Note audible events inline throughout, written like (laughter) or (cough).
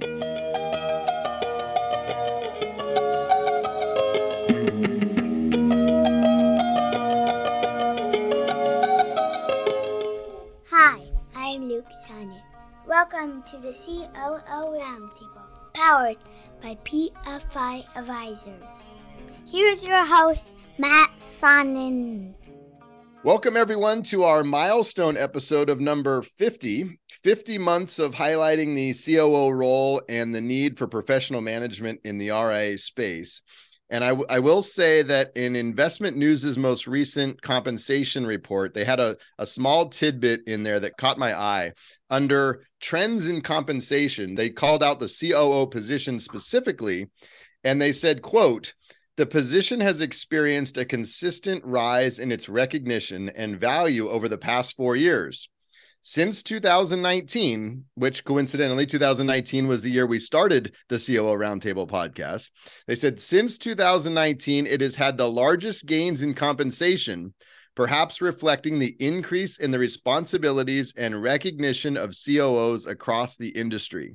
Hi, I'm Luke Sonnen. Welcome to the COO Roundtable, powered by PFI Advisors. Here's your host, Matt Sonnen. Welcome, everyone, to our milestone episode of number 50 50 months of highlighting the COO role and the need for professional management in the RIA space. And I, w- I will say that in Investment News's most recent compensation report, they had a, a small tidbit in there that caught my eye. Under trends in compensation, they called out the COO position specifically, and they said, quote, the position has experienced a consistent rise in its recognition and value over the past four years. Since 2019, which coincidentally 2019 was the year we started the COO Roundtable podcast, they said since 2019, it has had the largest gains in compensation, perhaps reflecting the increase in the responsibilities and recognition of COOs across the industry.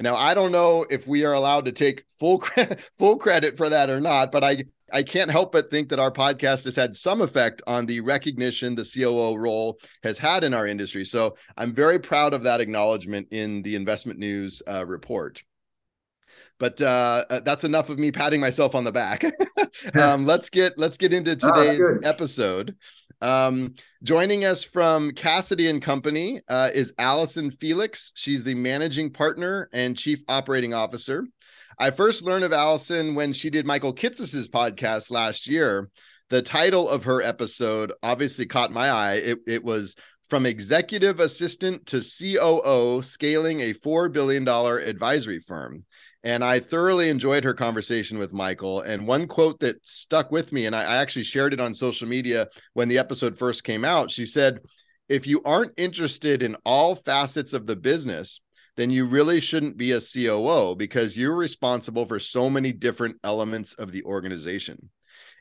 Now I don't know if we are allowed to take full (laughs) credit, full credit for that or not, but I I can't help but think that our podcast has had some effect on the recognition the COO role has had in our industry. So I'm very proud of that acknowledgement in the Investment News uh, report. But uh, uh that's enough of me patting myself on the back. (laughs) um, let's get let's get into today's oh, episode. Um, joining us from Cassaday and Company uh, is Allison Felix. She's the managing partner and chief operating officer. I first learned of Allison when she did Michael Kitces's podcast last year. The title of her episode obviously caught my eye. It, it was from executive assistant to COO, scaling a $4 billion advisory firm. And I thoroughly enjoyed her conversation with Michael. And one quote that stuck with me, and I, actually shared it on social media when the episode first came out. She said, If you aren't interested in all facets of the business, then you really shouldn't be a COO because you're responsible for so many different elements of the organization.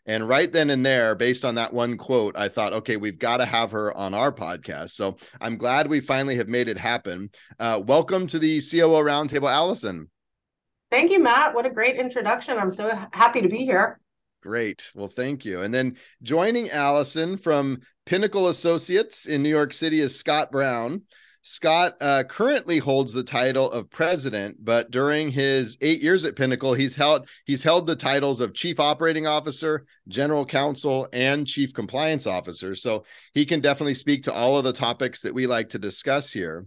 And right then and there, based on that one quote, I thought, okay, we've got to have her on our podcast. So I'm glad we finally have made it happen. Uh, welcome to the COO Roundtable, Allison. Thank you, Matt. What a great introduction. I'm so happy to be here. Great. Well, thank you. And then joining Allison from Pinnacle Associates in New York City is Scott Brown. Scott uh, currently holds the title of president, but during his eight years at Pinnacle, he's held he's held the titles of chief operating officer, general counsel, and chief compliance officer. So he can definitely speak to all of the topics that we like to discuss here.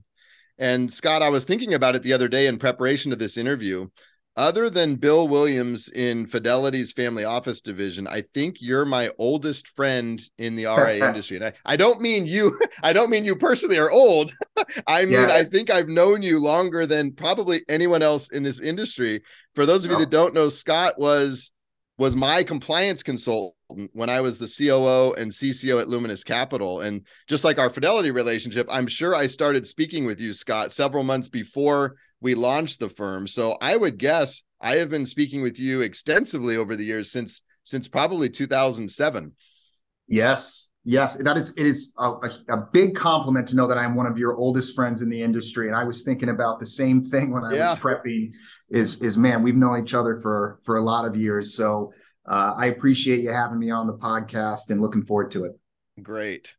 And Scott, I was thinking about it the other day in preparation to this interview other than Bill Williams in Fidelity's family office division, I think you're my oldest friend in the RA (laughs) industry. And I, I don't mean you, (laughs) I don't mean you personally are old. (laughs) I mean, I think I've known you longer than probably anyone else in this industry. For those of you oh. that don't know, Scott was was my compliance consultant when I was the COO and CCO at Luminous Capital. And just like our Fidelity relationship, I'm sure I started speaking with you, Scott, several months before we launched the firm. So I would guess I have been speaking with you extensively over the years since since probably 2007. Yes, yes, that is it is a, a, big compliment to know that I'm one of your oldest friends in the industry. And I was thinking about the same thing when I yeah. was prepping. Is is man, we've known each other for for a lot of years. So uh, I appreciate you having me on the podcast and looking forward to it. Great.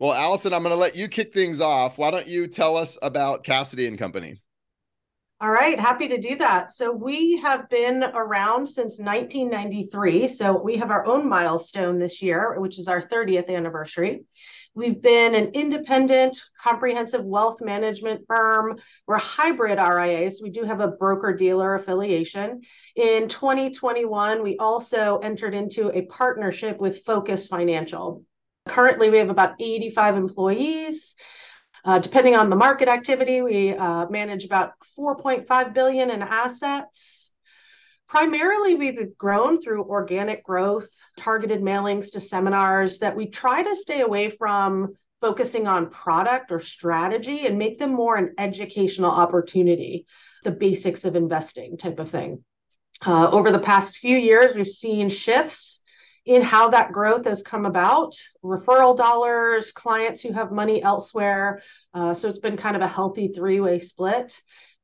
Well, Allison, I'm going to let you kick things off. Why don't you tell us about Cassaday and Company? All right, happy to do that. So we have been around since 1993. So we have our own milestone this year, which is our 30th anniversary. We've been an independent, comprehensive wealth management firm. We're hybrid RIAs. We do have a broker dealer affiliation. In 2021, we also entered into a partnership with Focus Financial. Currently, we have about 85 employees. Uh, depending on the market activity, we uh, manage about 4.5 billion in assets. Primarily, we've grown through organic growth, targeted mailings to seminars that we try to stay away from focusing on product or strategy and make them more an educational opportunity, the basics of investing type of thing. Uh, over the past few years, we've seen shifts in how that growth has come about referral dollars, clients who have money elsewhere. Uh, so it's been kind of a healthy three way split.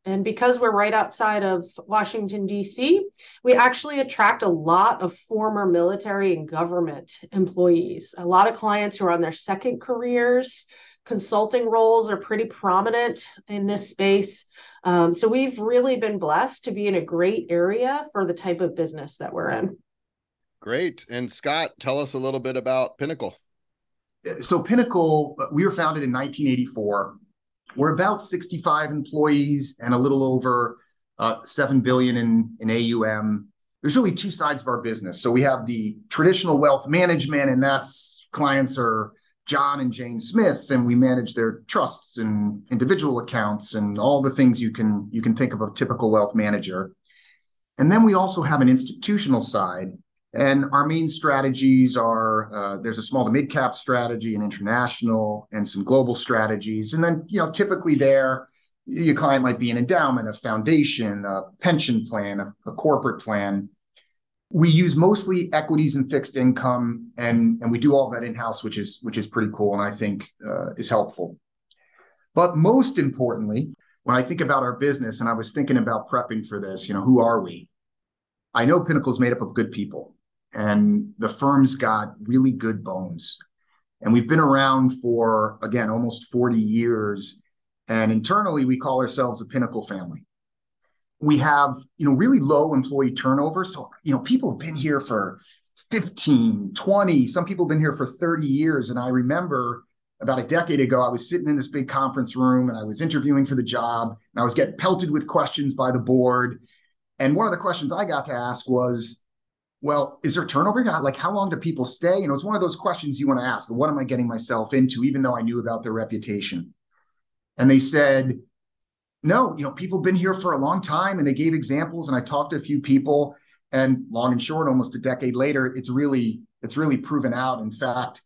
And because we're right outside of Washington, D.C., we actually attract a lot of former military and government employees. A lot of clients who are on their second careers. Consulting roles are pretty prominent in this space. Um, so we've really been blessed to be in a great area for the type of business that we're in. Great. And Scott, tell us a little bit about Pinnacle. So, Pinnacle, we were founded in 1984 we're about 65 employees and a little over uh, 7 billion in, in AUM. There's really two sides of our business. So we have the traditional wealth management, and that's clients are John and Jane Smith, and we manage their trusts and individual accounts and all the things you can you can think of a typical wealth manager. And then we also have an institutional side, and our main strategies are uh, there's a small to mid cap strategy, an international, and some global strategies. And then, you know, typically there, your client might be an endowment, a foundation, a pension plan, a, a corporate plan. We use mostly equities and fixed income, and and we do all that in house, which is which is pretty cool, and I think uh, is helpful. But most importantly, when I think about our business, and I was thinking about prepping for this, you know, who are we? I know Pinnacle's made up of good people and the firm's got really good bones. And we've been around for, again, almost 40 years. And internally, we call ourselves a pinnacle family. We have, you know, really low employee turnover. So, you know, people have been here for 15, 20, some people have been here for 30 years. And I remember about a decade ago, I was sitting in this big conference room and I was interviewing for the job and I was getting pelted with questions by the board. And one of the questions I got to ask was, well, is there turnover? Like, how long do people stay? You know, it's one of those questions you want to ask. What am I getting myself into, even though I knew about their reputation? And they said, no, you know, people have been here for a long time and they gave examples. And I talked to a few people, and long and short, almost a decade later, it's really, it's really proven out. In fact,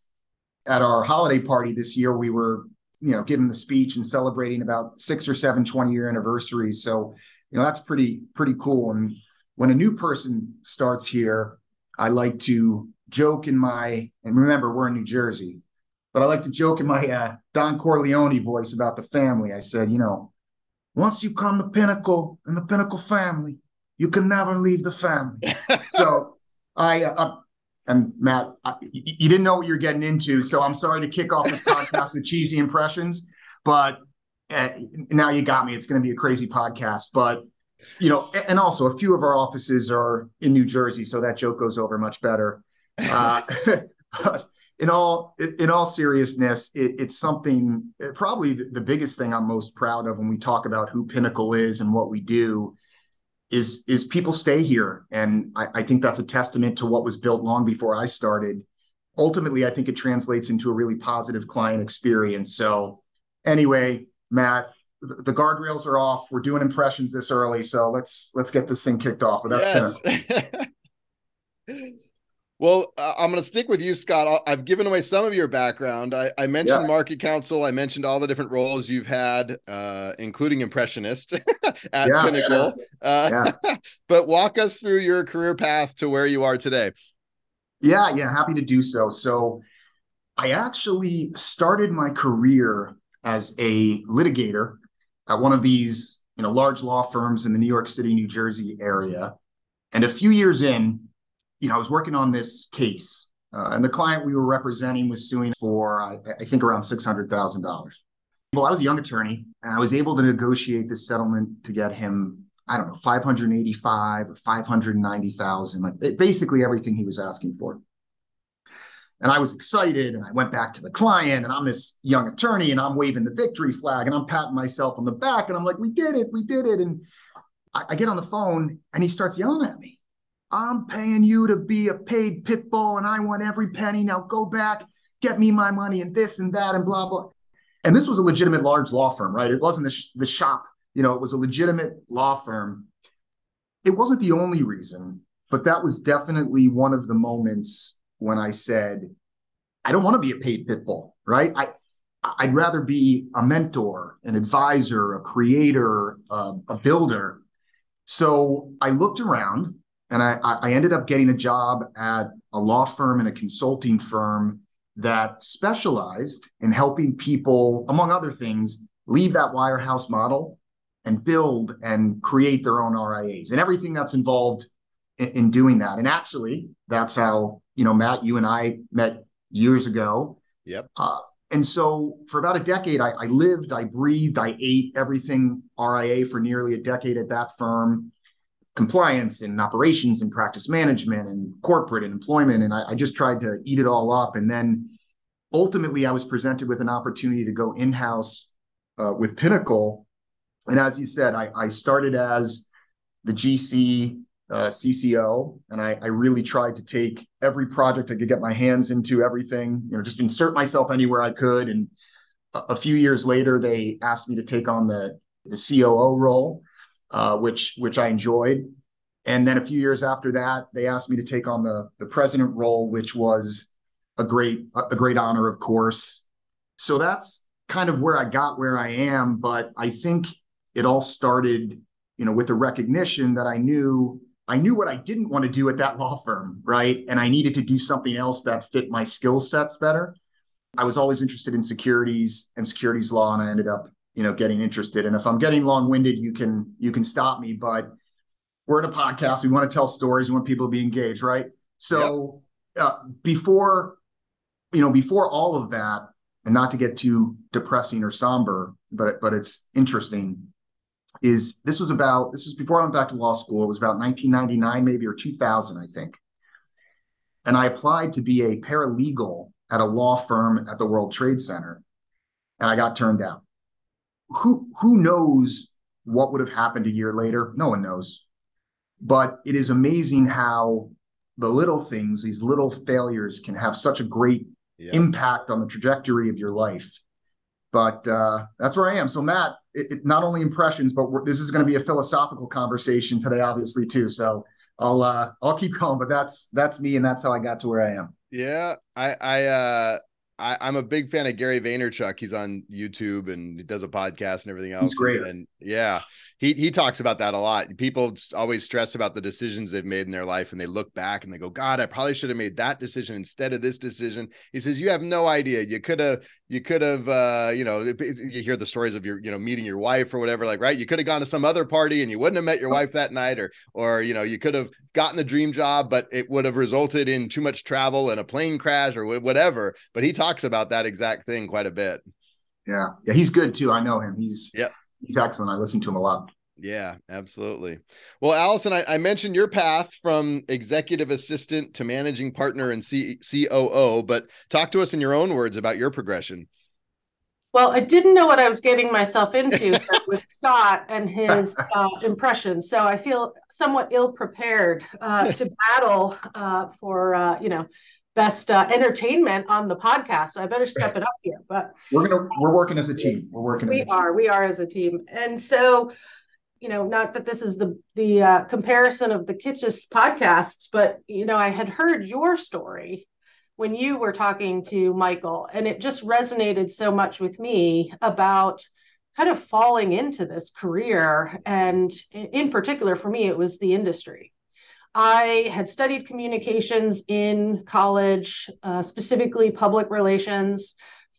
at our holiday party this year, we were, you know, giving the speech and celebrating about six or seven 20 year anniversaries. So, you know, that's pretty, pretty cool. And when a new person starts here, I like to joke in my, and remember, we're in New Jersey, but I like to joke in my uh, Don Corleone voice about the family. I said, you know, once you come to Pinnacle and the Pinnacle family, you can never leave the family. (laughs) so I, uh, and Matt, I, you didn't know what you're getting into. So I'm sorry to kick off this podcast with cheesy impressions, but uh, now you got me. It's going to be a crazy podcast, but you know, and also a few of our offices are in New Jersey, so that joke goes over much better. Uh, (laughs) but in all in all seriousness, it, it's something probably the biggest thing I'm most proud of when we talk about who Pinnacle is and what we do is is people stay here, and I, I think that's a testament to what was built long before I started. Ultimately, I think it translates into a really positive client experience. So, anyway, Matt, the guardrails are off. We're doing impressions this early, so let's let's get this thing kicked off. But that's yes. (laughs) well, uh, I'm going to stick with you, Scott. I've given away some of your background. I, I mentioned yes. market council. I mentioned all the different roles you've had, uh, including impressionist (laughs) at yes, Pinnacle. Uh, yeah. (laughs) but walk us through your career path to where you are today. Yeah, yeah, happy to do so. So, I actually started my career as a litigator at one of these you know large law firms in the New York City, New Jersey area. And a few years in, you know, I was working on this case, uh, and the client we were representing was suing for I, I think around six hundred thousand dollars. Well, I was a young attorney, and I was able to negotiate this settlement to get him I don't know, 585 or 590,000, like basically everything he was asking for. And I was excited and I went back to the client and I'm this young attorney and I'm waving the victory flag and I'm patting myself on the back and I'm like, we did it, we did it. And I, I get on the phone and he starts yelling at me. I'm paying you to be a paid pit bull and I want every penny. Now go back, get me my money and this and that and blah, blah. And this was a legitimate large law firm, right? It wasn't the, sh- the shop, you know, it was a legitimate law firm. It wasn't the only reason, but that was definitely one of the moments when I said, I don't want to be a paid pit bull, right? I I'd rather be a mentor, an advisor, a creator, uh, a builder. So I looked around and I, I ended up getting a job at a law firm and a consulting firm that specialized in helping people, among other things, leave that wirehouse model and build and create their own RIAs and everything that's involved in, in doing that. And actually, that's how you know Matt, you and I met years ago. Yep. Uh, and so for about a decade, I, I, lived, I breathed, I ate everything RIA for nearly a decade at that firm compliance and operations and practice management and corporate and employment. And I, I just tried to eat it all up. And then ultimately, I was presented with an opportunity to go in house uh, with Pinnacle. And as you said, I, I started as the GC uh, CCO, and I, I, really tried to take every project I could get my hands into, everything, you know, just insert myself anywhere I could. And a, a few years later, they asked me to take on the the COO role, uh, which which I enjoyed. And then a few years after that, they asked me to take on the the president role, which was a great a great honor, of course. So that's kind of where I got where I am. But I think it all started, you know, with the recognition that I knew I knew what I didn't want to do at that law firm, right? And I needed to do something else that fit my skill sets better. I was always interested in securities and securities law, and I ended up, you know, getting interested. And if I'm getting long-winded, you can you can stop me. But we're in a podcast. We want to tell stories. We want people to be engaged, right? So yep. uh, before, you know, before all of that, and not to get too depressing or somber, but but it's interesting is this was about this was before I went back to law school. It was about 1999, maybe or 2000, I think. And I applied to be a paralegal at a law firm at the World Trade Center, and I got turned down. Who who knows what would have happened a year later? No one knows. But it is amazing how the little things, these little failures, can have such a great yeah. impact on the trajectory of your life. But uh, that's where I am. So, Matt, it, it, not only impressions, but this is going to be a philosophical conversation today, obviously too. So I'll uh, I'll keep (laughs) going, but that's that's me, and that's how I got to where I am. Yeah, I I uh, I, am a big fan of Gary Vaynerchuk. He's on YouTube and he does a podcast and everything else. He's great. And, yeah, he he talks about that a lot. People always stress about the decisions they've made in their life, and they look back and they go, "God, I probably should have made that decision instead of this decision." He says, "You have no idea. You could have, you could have, uh, you know, you hear the stories of your, you know, meeting your wife or whatever. Like, right? You could have gone to some other party and you wouldn't have met your wife that night, or, or you know, you could have gotten the dream job, but it would have resulted in too much travel and a plane crash or whatever." But he talks about that exact thing quite a bit. Yeah, yeah, he's good too. I know him. He's yeah, he's excellent. I listen to him a lot. Yeah, absolutely. Well, Allison, I, I, mentioned your path from executive assistant to managing partner and C- COO, but talk to us in your own words about your progression. Well, I didn't know what I was getting myself into (laughs) with Scott and his (laughs) uh, impressions, so I feel somewhat ill prepared uh, to battle uh, for uh, you know best uh, entertainment on the podcast. So I better step it up here. But we're gonna we're working as a team. We're working. We are. We are as a team, and so you know, not that this is the the uh, comparison of the Kitces podcasts, but you know, I had heard your story when you were talking to Michael, and it just resonated so much with me about kind of falling into this career, and in particular for me, it was the industry. I had studied communications in college, uh, specifically public relations.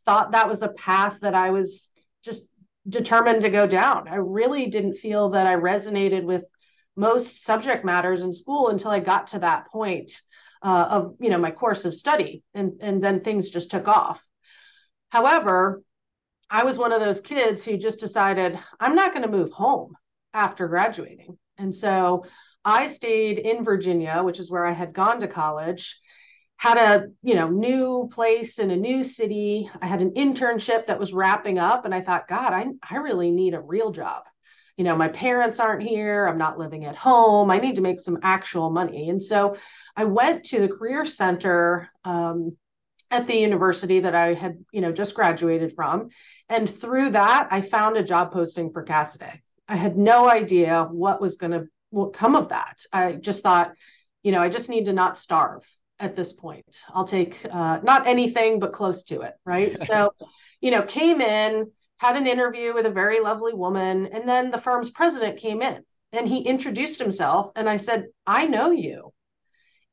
Thought that was a path that I was just determined to go down. I really didn't feel that I resonated with most subject matters in school until I got to that point uh, of you know my course of study, and and then things just took off. However, I was one of those kids who just decided I'm not going to move home after graduating, and so I stayed in Virginia, which is where I had gone to college had a you know new place in a new city. I had an internship that was wrapping up and i thought god i, I really need a real job. You know my parents aren't here. I'm not living at home. I need to make some actual money. And so i went to the career center um, at the university that i had you know just graduated from. And through that i found a job posting for Cassaday. i had no idea what was going to come of that i just thought you know i just need to not starve at this point. I'll take uh, not anything, but close to it. Right. (laughs) so, you know, came in, had an interview with a very lovely woman, and then the firm's president came in and he introduced himself. And I said, I know you.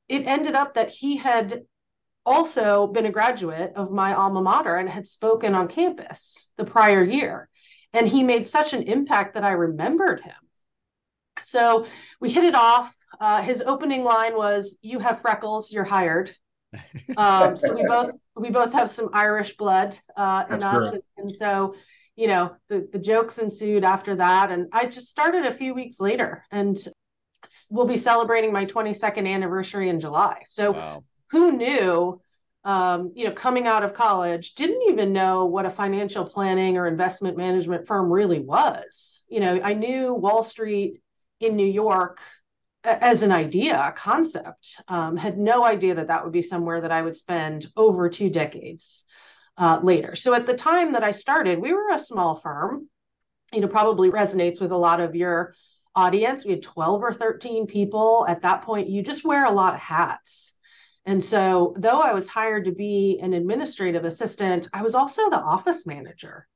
It ended up that he had also been a graduate of my alma mater and had spoken on campus the prior year. And he made such an impact that I remembered him. So we hit it off. Uh, his opening line was, "You have freckles, you're hired." (laughs) Um, so we both we both have some Irish blood uh, in us, and, and so you know the the jokes ensued after that, and I just started a few weeks later, and we'll be celebrating my 22nd anniversary in July. So wow. who knew? Um, you know, coming out of college, didn't even know what a financial planning or investment management firm really was. You know, I knew Wall Street in New York as an idea, a concept. Um, had no idea that that would be somewhere that I would spend over two decades uh, later. So at the time that I started, we were a small firm. You know, probably resonates with a lot of your audience. We had 12 or 13 people. At that point, you just wear a lot of hats. And so, though I was hired to be an administrative assistant, I was also the office manager.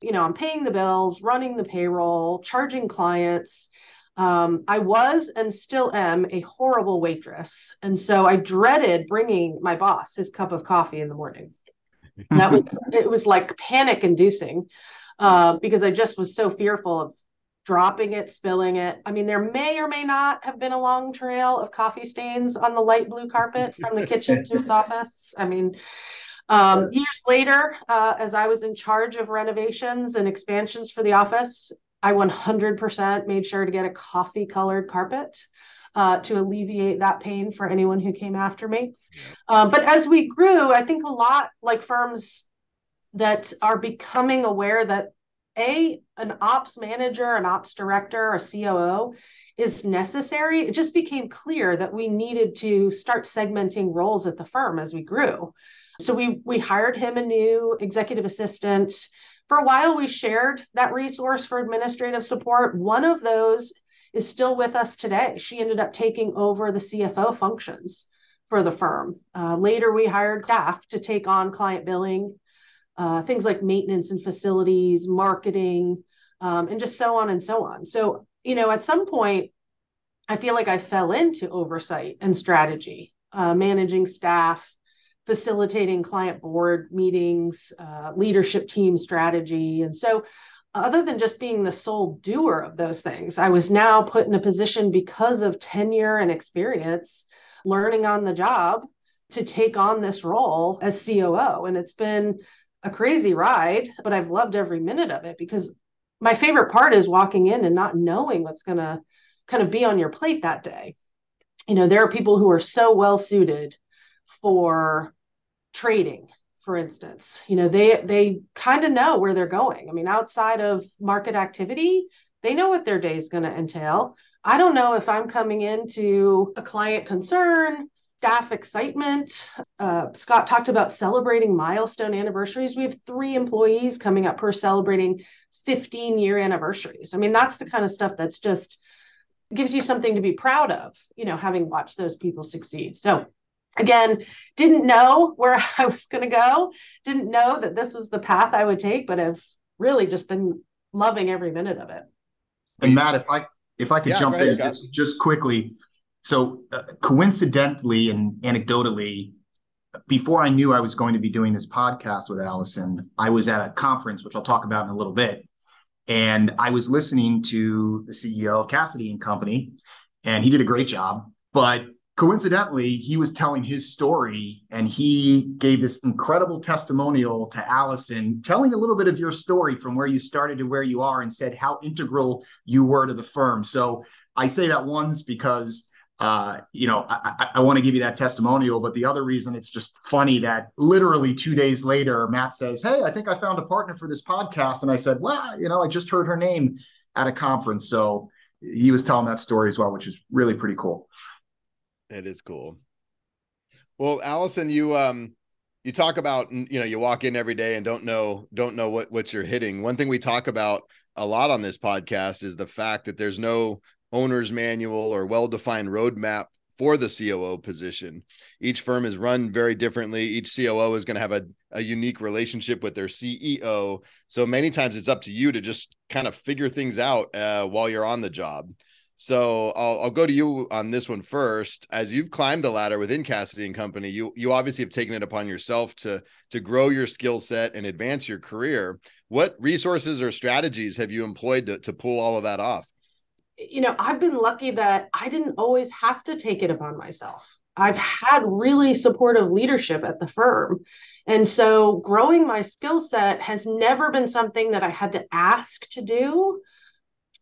You know, I'm paying the bills, running the payroll, charging clients. Um, I was and still am a horrible waitress. And so I dreaded bringing my boss his cup of coffee in the morning. that was, (laughs) it was like panic inducing uh, because I just was so fearful of dropping it, spilling it. I mean, there may or may not have been a long trail of coffee stains on the light blue carpet from the kitchen to his (laughs) office. I mean, um, years later, uh, as I was in charge of renovations and expansions for the office, I 100% made sure to get a coffee colored carpet. Uh, to alleviate that pain for anyone who came after me. Um, but as we grew, I think a lot like firms that are becoming aware that a an ops manager, an ops director, a COO is necessary. It just became clear that we needed to start segmenting roles at the firm as we grew. So we we hired him a new executive assistant for a while, we shared that resource for administrative support. One of those is still with us today. She ended up taking over the CFO functions for the firm. Uh, later, we hired staff to take on client billing, uh, things like maintenance and facilities, marketing, um, and just so on and so on. So, you know, at some point, I feel like I fell into oversight and strategy, uh, managing staff, facilitating client board meetings, uh, leadership team strategy. And so, other than just being the sole doer of those things, I was now put in a position because of tenure and experience, learning on the job to take on this role as COO. And it's been a crazy ride, but I've loved every minute of it because my favorite part is walking in and not knowing what's going to kind of be on your plate that day. You know, there are people who are so well suited for trading for instance. You know they they kind of know where they're going. I mean outside of market activity they know what their day is going to entail. I don't know if i'm coming into a client concern staff excitement. Uh, scott talked about celebrating milestone anniversaries. We have three employees coming up who are celebrating 15 year anniversaries. I mean that's the kind of stuff that's just gives you something to be proud of you know having watched those people succeed. So again didn't know where (laughs) i was going to go. Didn't know that this was the path i would take but have really just been loving every minute of it. And matt if i if i could yeah, jump ahead, in just, just quickly. So uh, coincidentally and anecdotally before i knew i was going to be doing this podcast with allison i was at a conference which i'll talk about in a little bit and i was listening to the ceo of cassaday and company and he did a great job but coincidentally, he was telling his story and he gave this incredible testimonial to Allison, telling a little bit of your story from where you started to where you are and said how integral you were to the firm. So I say that once because uh, you know, I, I want to give you that testimonial, but the other reason it's just funny that literally two days later, Matt says, Hey, I think I found a partner for this podcast. And I said, Well, you know, I just heard her name at a conference. So he was telling that story as well, which is really pretty cool. It is cool. Well, Allison, you um you talk about you know you walk in every day and don't know don't know what what you're hitting. One thing we talk about a lot on this podcast is the fact that there's no owner's manual or well-defined roadmap for the COO position. Each firm is run very differently. Each COO is going to have a, a unique relationship with their CEO. So many times it's up to you to just kind of figure things out uh, while you're on the job. So I'll, I'll go to you on this one first. As you've climbed the ladder within Cassaday and Company, you you obviously have taken it upon yourself to to grow your skill set and advance your career. What resources or strategies have you employed to, to pull all of that off? You know, I've been lucky that I didn't always have to take it upon myself. I've had really supportive leadership at the firm. And so growing my skill set has never been something that I had to ask to do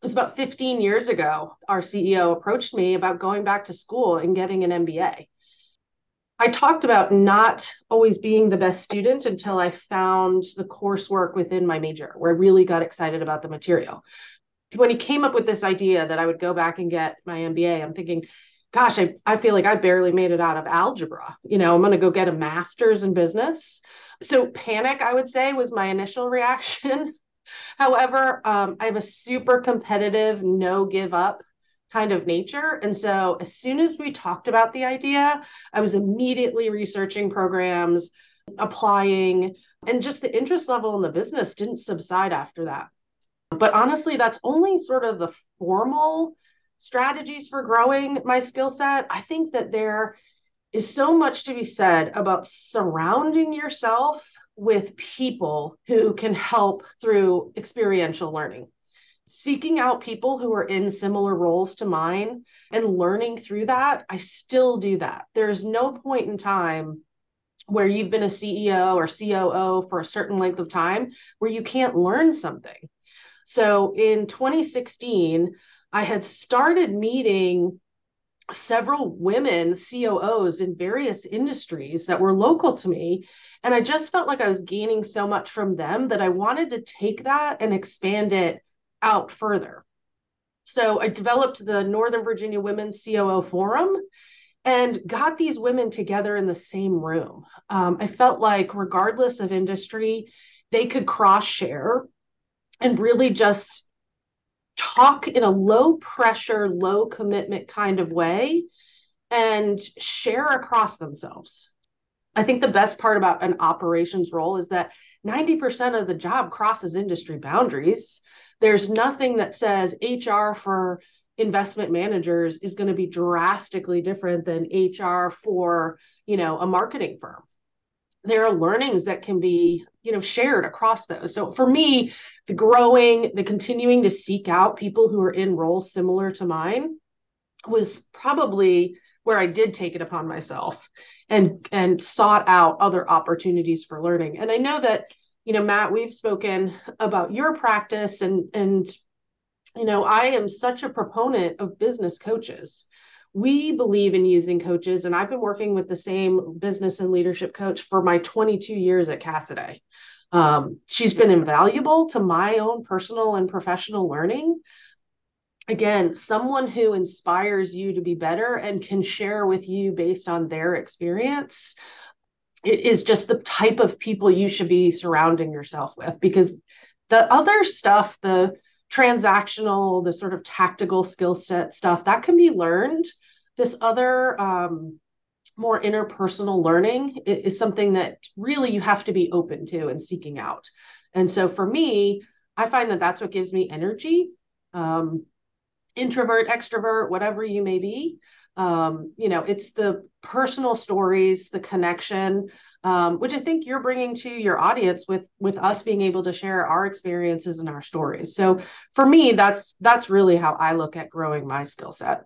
was about 15 years ago, our CEO approached me about going back to school and getting an MBA. I talked about not always being the best student until I found the coursework within my major, where I really got excited about the material. When he came up with this idea that I would go back and get my MBA, I'm thinking, gosh, I, I feel like I barely made it out of algebra. You know, I'm going to go get a master's in business. So, panic, I would say, was my initial reaction. (laughs) However, um, I have a super competitive, no give up kind of nature. And so as soon as we talked about the idea, I was immediately researching programs, applying, and just the interest level in the business didn't subside after that. But honestly, that's only sort of the formal strategies for growing my skill set. I think that there is so much to be said about surrounding yourself with people who can help through experiential learning. Seeking out people who are in similar roles to mine and learning through that, I still do that. There's no point in time where you've been a CEO or COO for a certain length of time where you can't learn something. So in 2016, I had started meeting several women COOs in various industries that were local to me. And I just felt like I was gaining so much from them that I wanted to take that and expand it out further. So I developed the Northern Virginia Women's COO Forum and got these women together in the same room. Um, I felt like, regardless of industry, they could cross share and really just talk in a low pressure, low commitment kind of way and share across themselves. I think the best part about an operations role is that 90% of the job crosses industry boundaries. There's nothing that says HR for investment managers is going to be drastically different than HR for, you know, a marketing firm there are learnings that can be you know shared across those. So for me the growing the continuing to seek out people who are in roles similar to mine was probably where i did take it upon myself and and sought out other opportunities for learning. And i know that you know matt we've spoken about your practice and and you know i am such a proponent of business coaches we believe in using coaches and i've been working with the same business and leadership coach for my 22 years at cassaday. Um, she's been invaluable to my own personal and professional learning. Again someone who inspires you to be better and can share with you based on their experience it is just the type of people you should be surrounding yourself with because the other stuff the transactional, the sort of tactical skill set stuff that can be learned. This other um, more interpersonal learning is, something that really you have to be open to and seeking out. And so for me, I find that that's what gives me energy. Um, introvert, extrovert, whatever you may be. Um, you know, it's the personal stories, the connection, um, which I think you're bringing to your audience with with us being able to share our experiences and our stories. So for me, that's that's really how I look at growing my skill set.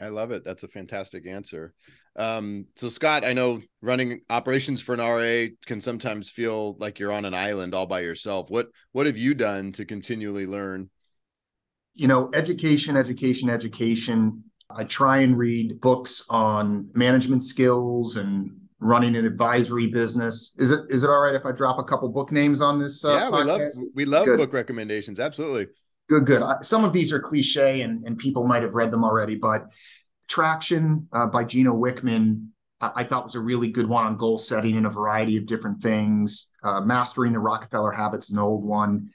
I love it. That's a fantastic answer. Um, so Scott, I know running operations for an RA can sometimes feel like you're on an island all by yourself. What what have you done to continually learn? You know, education, education, education. I try and read books on management skills and running an advisory business. Is it is it all right if I drop a couple book names on this? Uh, yeah, we love we love good. book recommendations. Absolutely. Good, good. Some of these are cliche and and people might have read them already, but Traction uh, by Gino Wickman. I thought was a really good one on goal setting in a variety of different things. Uh, Mastering the Rockefeller Habits, an old one.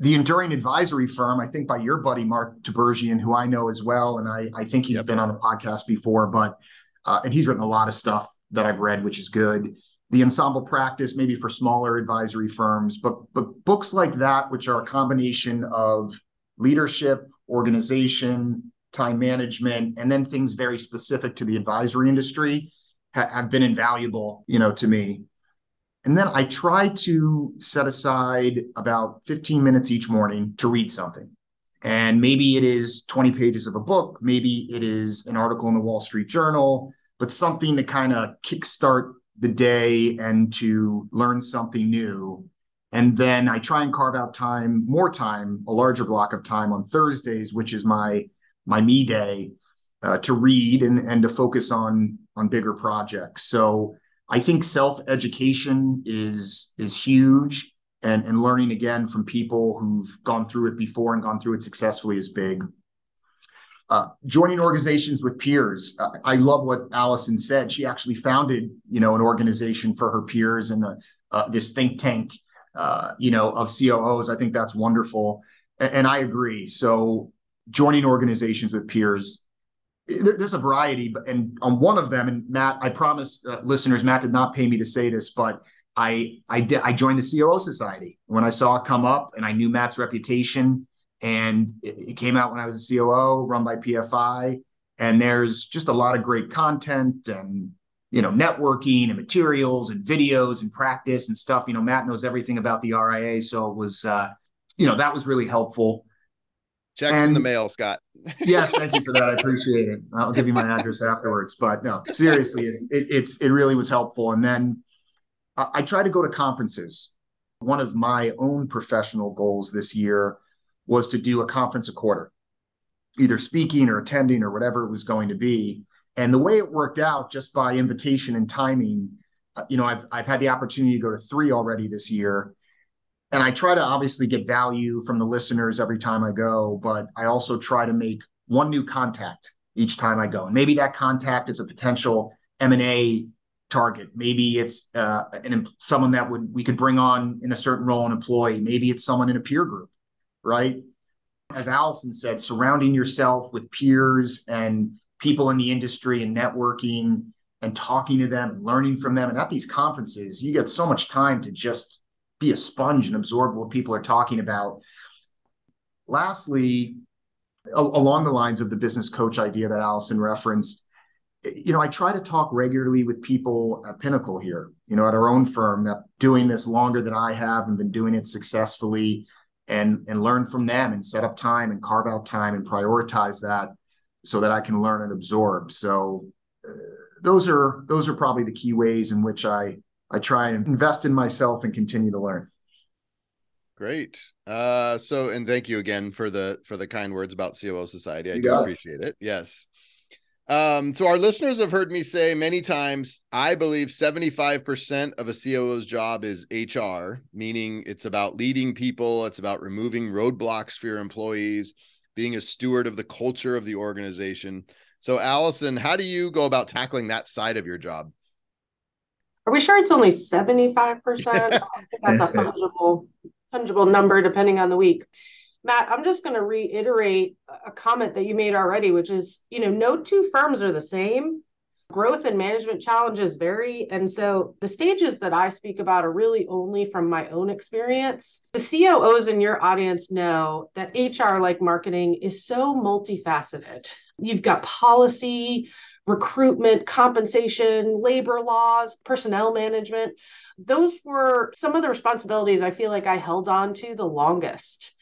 The Enduring Advisory Firm, I think by your buddy Mark Tibergien, who I know as well, and I, I think he's yep. been on a podcast before, but uh, and he's written a lot of stuff that I've read, which is good. The ensemble practice, maybe for smaller advisory firms, but but books like that, which are a combination of leadership, organization, time management, and then things very specific to the advisory industry ha- have been invaluable, you know, to me. And then I try to set aside about 15 minutes each morning to read something. And maybe it is 20 pages of a book, maybe it is an article in the Wall Street Journal, but something to kind of kickstart the day and to learn something new. And then I try and carve out time, more time, a larger block of time on Thursdays, which is my my me day, uh, to read and and to focus on on bigger projects. So I think self education is is huge, and and learning again from people who've gone through it before and gone through it successfully is big. Uh, joining organizations with peers. Uh, I love what Allison said. She actually founded, you know, an organization for her peers and uh, this think tank, uh, you know, of COOs. I think that's wonderful, and, and I agree. So joining organizations with peers there, there's a variety, and on one of them, and Matt, I promise uh, listeners, Matt did not pay me to say this, but I I did I joined the COO Society when I saw it come up, and I knew Matt's reputation, and it, it came out when I was a COO, run by PFI, and there's just a lot of great content and you know networking and materials and videos and practice and stuff. You know, Matt knows everything about the RIA, so it was uh, you know that was really helpful. Checks and, in the mail, Scott. (laughs) yes, thank you for that. I appreciate it. I'll give you my address afterwards. But no, seriously, it's it, it's it really was helpful. And then I, I try to go to conferences. One of my own professional goals this year was to do a conference a quarter, either speaking or attending or whatever it was going to be. And the way it worked out, just by invitation and timing, uh, you know, I've I've had the opportunity to go to three already this year, and I try to obviously get value from the listeners every time I go, but I also try to make one new contact each time I go. And maybe that contact is a potential M&A target. Maybe it's uh, an, someone that would we could bring on in a certain role, an employee. Maybe it's someone in a peer group, right? As Allison said, surrounding yourself with peers and people in the industry and networking and talking to them learning from them. And at these conferences, you get so much time to just be a sponge and absorb what people are talking about. Lastly, a- along the lines of the business coach idea that Allison referenced, you know, I try to talk regularly with people at Pinnacle here, you know, at our own firm that doing this longer than I have and been doing it successfully and and learn from them and set up time and carve out time and prioritize that so that I can learn and absorb. So uh, those are those are probably the key ways in which I I try and invest in myself and continue to learn. Great. Uh, so, and thank you again for the for the kind words about COO Society. I you do appreciate it. it. Yes. Um, so our listeners have heard me say many times, I believe 75% of a COO's job is HR, meaning it's about leading people, it's about removing roadblocks for your employees, being a steward of the culture of the organization. So, Allison, how do you go about tackling that side of your job? Are we sure it's only 75%? (laughs) I think that's a fungible, fungible number depending on the week. Matt, I'm just going to reiterate a comment that you made already, which is, you know, no two firms are the same. Growth and management challenges vary. And so the stages that I speak about are really only from my own experience. The COOs in your audience know that HR, like marketing, is so multifaceted. You've got policy, recruitment, compensation, labor laws, personnel management. Those were some of the responsibilities I feel like I held on to the longest.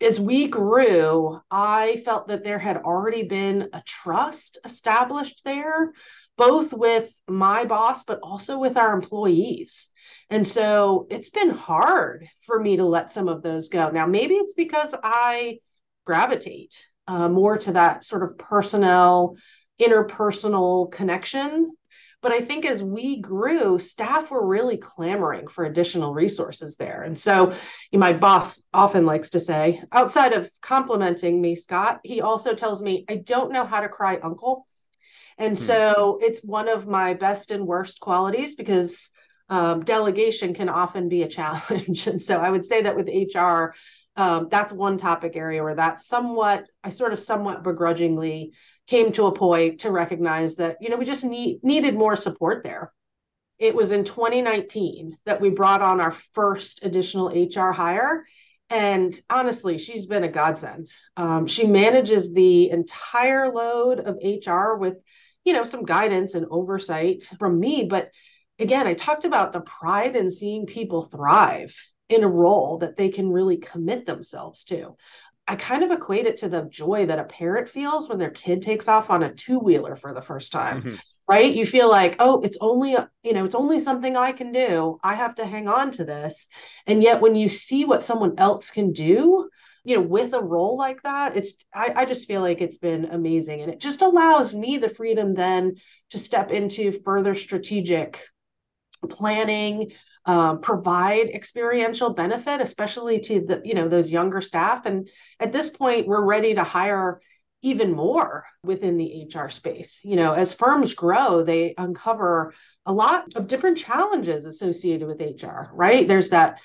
As we grew, I felt that there had already been a trust established there, both with my boss, but also with our employees. And so it's been hard for me to let some of those go. Now, maybe it's because I gravitate uh, more to that sort of personnel interpersonal connection. But I think as we grew, staff were really clamoring for additional resources there. And so you know, my boss often likes to say, outside of complimenting me, Scott, he also tells me, I don't know how to cry uncle. And hmm. so it's one of my best and worst qualities because um, delegation can often be a (laughs) challenge. and so I would say that with HR, um, that's one topic area where that somewhat, I sort of somewhat begrudgingly came to a point to recognize that you know we just need needed more support there it was in 2019 that we brought on our first additional hr hire And honestly, she's been a godsend. Um, she manages the entire load of HR with, you know, some guidance and oversight from me. But again, I talked about the pride in seeing people thrive in a role that they can really commit themselves to. I kind of equate it to the joy that a parent feels when their kid takes off on a two wheeler for the first time. Mm-hmm. Right? You feel like, oh, it's only, you know, it's only something I can do. I have to hang on to this. And yet, when you see what someone else can do, you know, with a role like that, it's, I, I just feel like it's been amazing. And it just allows me the freedom then to step into further strategic planning um, provide experiential benefit especially to the you know those younger staff. And at this point we're ready to hire even more within the hr space. You know as firms grow they uncover a lot of different challenges associated with hr right? There's that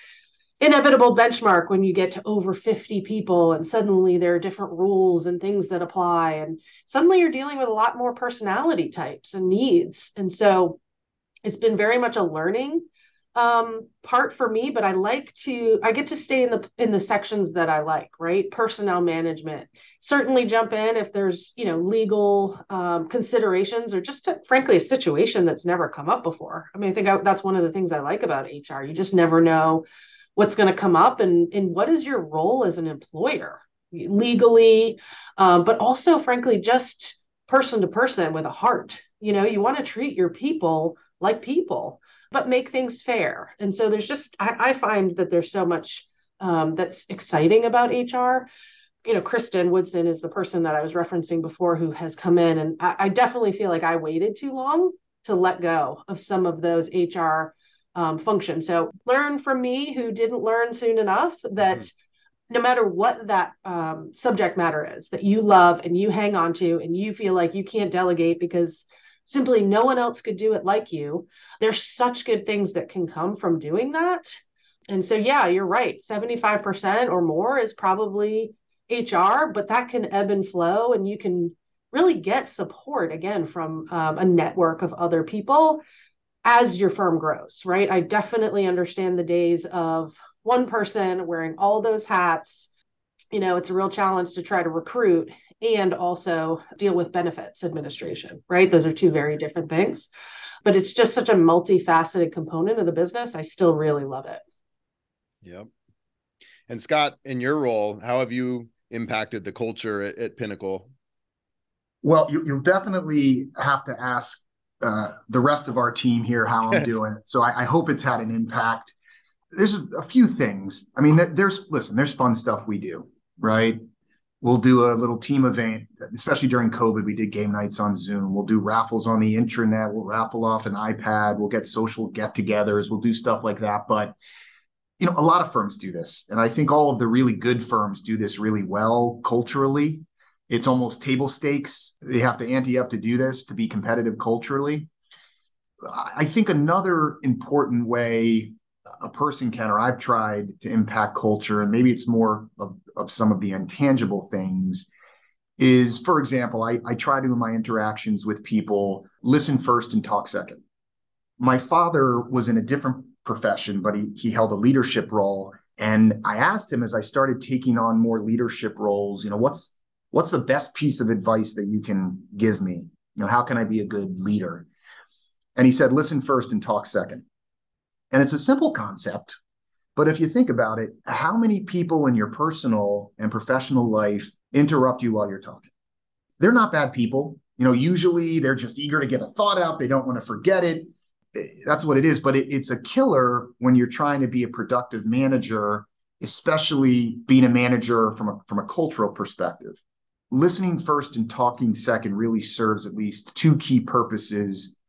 inevitable benchmark when you get to over 50 people and suddenly there are different rules and things that apply. And suddenly you're dealing with a lot more personality types and needs. And so it's been very much a learning um, part for me but i like to i get to stay in the in the sections that i like right? Personnel management. Certainly jump in if there's you know legal um, considerations or just to, frankly a situation that's never come up before. I mean i think I, that's one of the things i like about hr you just never know what's going to come up and and what is your role as an employer legally um, but also frankly just person to person with a heart. You know you want to treat your people like people, but make things fair. And so there's just, I, I find that there's so much um, that's exciting about HR. You know, Kristen Woodson is the person that I was referencing before who has come in. And I, I definitely feel like I waited too long to let go of some of those HR um, functions. So learn from me who didn't learn soon enough that. Mm-hmm no matter what that um, subject matter is that you love and you hang on to and you feel like you can't delegate because simply no one else could do it like you. There's such good things that can come from doing that. And so, yeah, you're right. 75% or more is probably HR, but that can ebb and flow, and you can really get support again from um, a network of other people as your firm grows, right? I definitely understand the days of one person wearing all those hats. You know, it's a real challenge to try to recruit and also deal with benefits administration, right? Those are two very different things. But it's just such a multifaceted component of the business. I still really love it. Yep. And Scott, in your role, how have you impacted the culture at, at Pinnacle? Well, you, will definitely have to ask uh, the rest of our team here how I'm (laughs) doing. So I, I, hope it's had an impact. There's a, few things. I mean, there's listen, there's fun stuff we do, right? We'll do a little team event, especially during COVID. We did game nights on Zoom. We'll do raffles on the internet. We'll raffle off an iPad. We'll get social get togethers. We'll do stuff like that. But, you know, a lot of firms do this. And I think all of the really good firms do this really well culturally. It's almost table stakes. They have to ante up to do this to be competitive culturally. I think another important way a person can, or I've tried to impact culture, and maybe it's more of, of some of the intangible things, is for example, I, I try to, in my interactions with people, listen first and talk second. My father was in a different profession, but he, he held a leadership role. And I asked him as I started taking on more leadership roles, you know, what's what's the best piece of advice that you can give me? You know, how can I be a good leader? And he said, listen first and talk second. And it's a simple concept. But if you think about it, how many people in your personal and professional life interrupt you while you're talking? They're not bad people. You know, usually they're just eager to get a thought out. They don't want to forget it. Eh, that's what it is. But it, it's a killer when you're trying to be a productive manager, especially being a manager from a, from a cultural perspective. Listening first and talking second really serves at least two key purposes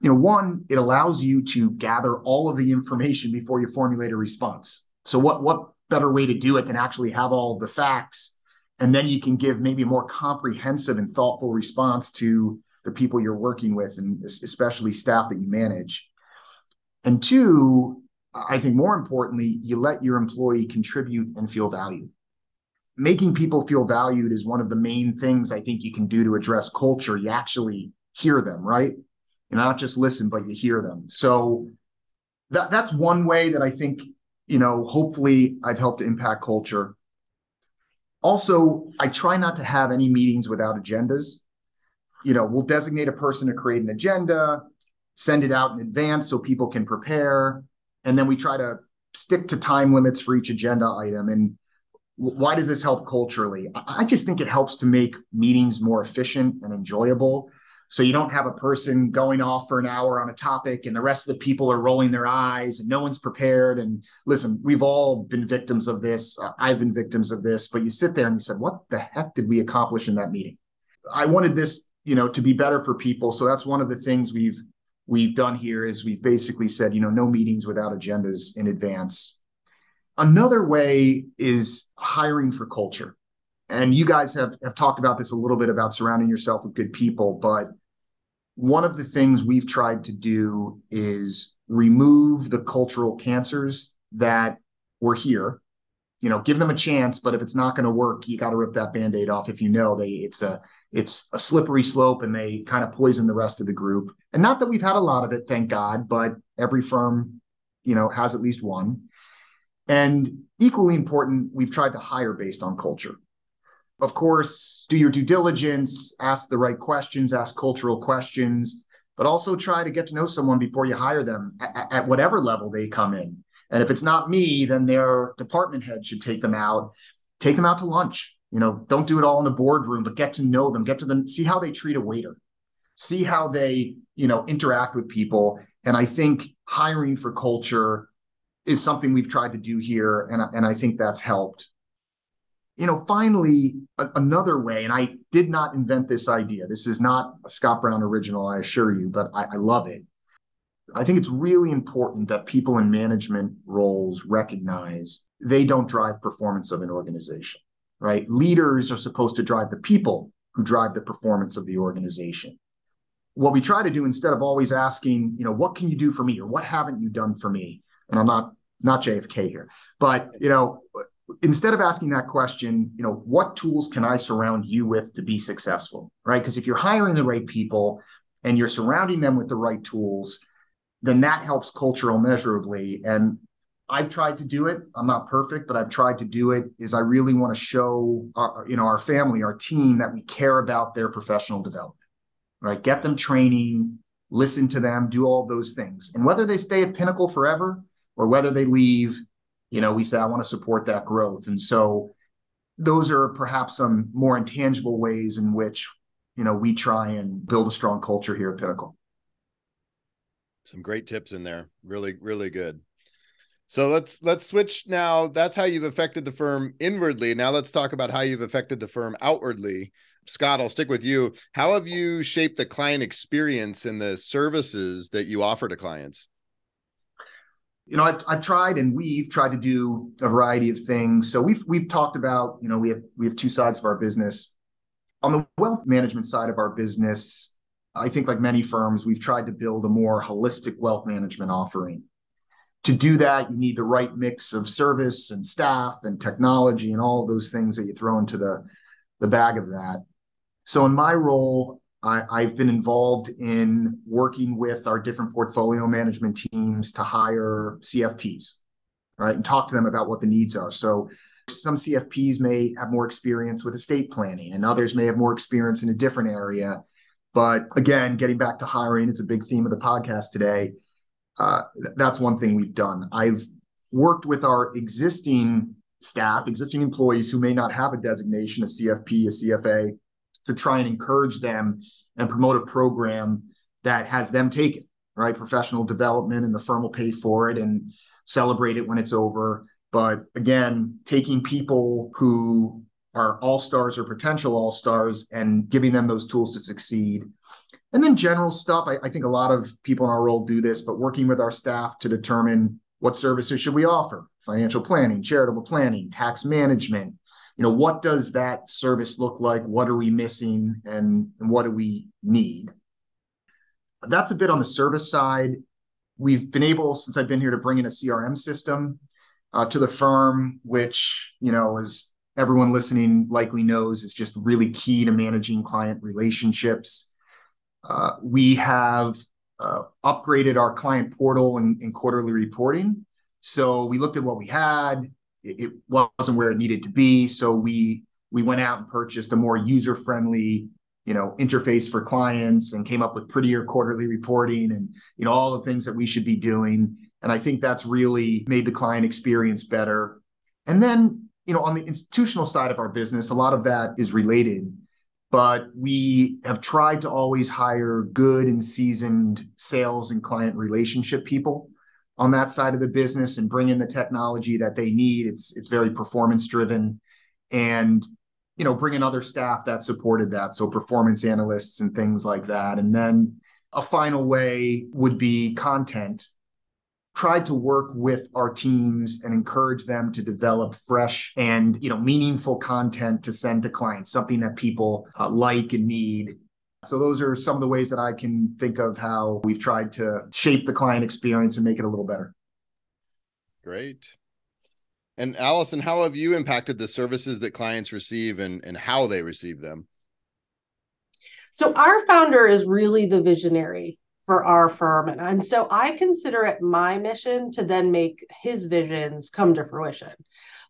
you know, one, it allows you to gather all of the information before you formulate a response. So what what better way to do it than actually have all the facts and then you can give maybe a more comprehensive and thoughtful response to the people you're working with and especially staff that you manage. And two, I think more importantly, you let your employee contribute and feel valued. Making people feel valued is one of the main things I think you can do to address culture. You actually hear them, right? Not just listen, but you hear them. So that that's one way that I think you know, hopefully I've helped impact culture. Also, I try not to have any meetings without agendas. You know, we'll designate a person to create an agenda, send it out in advance so people can prepare, and then we try to stick to time limits for each agenda item. And why does this help culturally? I just think it helps to make meetings more efficient and enjoyable. So you don't have a person going off for an hour on a topic and the rest of the people are rolling their eyes and no one's prepared. And listen, we've all been victims of this. Uh, I've been victims of this, but you sit there and you said, what the heck did we accomplish in that meeting? I wanted this, you know, to be better for people. So that's one of the things we've we've done here is we've basically said, you know, no meetings without agendas in advance. Another way is hiring for culture and you guys have have talked about this a little bit about surrounding yourself with good people but one of the things we've tried to do is remove the cultural cancers that were here. You know give them a chance but if it's not going to work you got to rip that band-aid off if you know they it's a it's a slippery slope and they kind of poison the rest of the group. And not that we've had a lot of it thank god but every firm you know has at least one. And equally important we've tried to hire based on culture of course, do your due diligence, ask the right questions, ask cultural questions, but also try to get to know someone before you hire them at, at whatever level they come in. And if it's not me, then their department head should take them out, take them out to lunch. You know, don't do it all in the boardroom, but get to know them, get to them, see how they treat a waiter, see how they, you know, interact with people. And I think hiring for culture is something we've tried to do here. And, and I think that's helped you know, finally, a- another way, and I did not invent this idea. This is not a Scott Brown original, I assure you, but I, I love it. I think it's really important that people in management roles recognize they don't drive performance of an organization, right? Leaders are supposed to drive the people who drive the performance of the organization. What we try to do instead of always asking, you know, what can you do for me or what haven't you done for me? And I'm not not JFK here, but you know, instead of asking that question, you know, what tools can I surround you with to be successful? Right. Because if you're hiring the right people and you're surrounding them with the right tools, then that helps cultural measurably. And I've tried to do it. I'm not perfect, but I've tried to do it. Is I really want to show our, you know, our family, our team that we care about their professional development. Right. Get them training, listen to them, do all those things. And whether they stay at Pinnacle forever or whether they leave, you know we say i want to support that growth. And so those are perhaps some more intangible ways in which you know we try and build a strong culture here at pinnacle. Some great tips in there. Really really good. So let's let's switch now. That's how you've affected the firm inwardly. Now let's talk about how you've affected the firm outwardly. Scott i'll stick with you. How have you shaped the client experience and the services that you offer to clients you know, I've, I've tried and we've tried to do a variety of things. So we've we've talked about, you know, we have we have two sides of our business. On the wealth management side of our business, I think like many firms, we've tried to build a more holistic wealth management offering. To do that, you need the right mix of service and staff and technology and all those things that you throw into the, the bag of that. So in my role, I, have been involved in working with our different portfolio management teams to hire CFPs, right, and talk to them about what the needs are. So some CFPs may have more experience with estate planning, and others may have more experience in a different area. But again, getting back to hiring, it's a big theme of the podcast today. Uh, that's one thing we've done. I've worked with our existing staff, existing employees who may not have a designation, a CFP, a CFA, to try and encourage them and promote a program that has them take it, right? Professional development, and the firm will pay for it and celebrate it when it's over. But again, taking people who are all stars or potential all stars and giving them those tools to succeed. And then general stuff. I, I, think a lot of people in our role do this, but working with our staff to determine what services should we offer financial planning, charitable planning, tax management, you know what does that service look like? What are we missing? And, and what do we need? That's a bit on the service side. We've been able since i've been here to bring in a crm system uh, to the firm which you know as everyone listening likely knows is just really key to managing client relationships. Uh, we have uh, upgraded our client portal and, and quarterly reporting. So we looked at what we had. It, wasn't where it needed to be. So we we went out and purchased a more user friendly you know interface for clients and came up with prettier quarterly reporting and you know all the things that we should be doing. And i think that's really made the client experience better. And then you know on the institutional side of our business a lot of that is related. But we have tried to always hire good and seasoned sales and client relationship people on that side of the business and bring in the technology that they need it's it's very performance driven and you know, bring in other staff that supported that. So performance analysts and things like that. And then a final way would be content. Tried to work with our teams and encourage them to develop fresh and you know meaningful content to send to clients, something that people uh, like and need. So those are some of the ways that I can think of how we've tried to shape the client experience and make it a little better. Great. And Allison, how have you impacted the services that clients receive and, and how they receive them? So, our founder is really the visionary for our firm. And and so I consider it my mission to then make his visions come to fruition.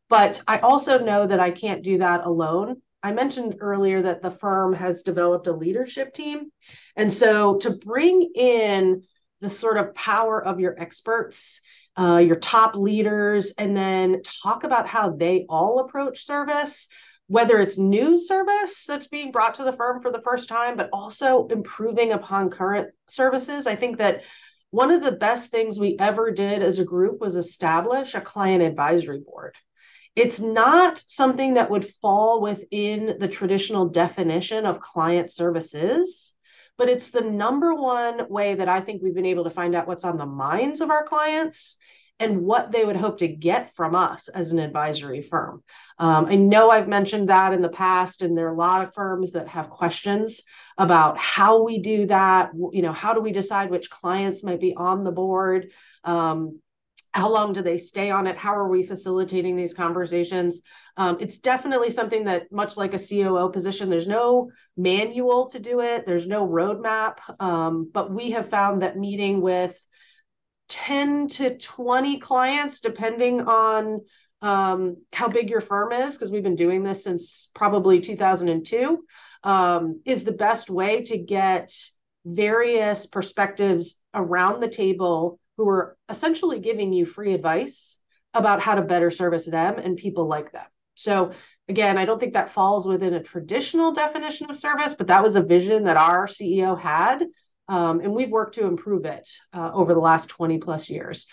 But I also know that I can't do that alone. I mentioned earlier that the firm has developed a leadership team. And so to bring in the sort of power of your experts uh, your top leaders, and then talk about how they all approach service, whether it's new service that's being brought to the firm for the first time, but also improving upon current services. I think that one of the best things we ever did as a group was establish a client advisory board. It's not something that would fall within the traditional definition of client services but it's the number one way that I think we've been able to find out what's on the minds of our clients and what they would hope to get from us as an advisory firm. Um, I know I've mentioned that in the past, and there are a lot of firms that have questions about how we do that. You know, how do we decide which clients might be on the board? Um, how long do they stay on it? How are we facilitating these conversations? Um, it's definitely something that, much like a COO position, there's no manual to do it, there's no roadmap. Um, but we have found that meeting with 10 to 20 clients, depending on um, how big your firm is, because we've been doing this since probably 2002, um, is the best way to get various perspectives around the table who are essentially giving you free advice about how to better service them and people like them. So again, I don't think that falls within a traditional definition of service, but that was a vision that our CEO had. Um, and we've worked to improve it uh, over the last 20 plus years.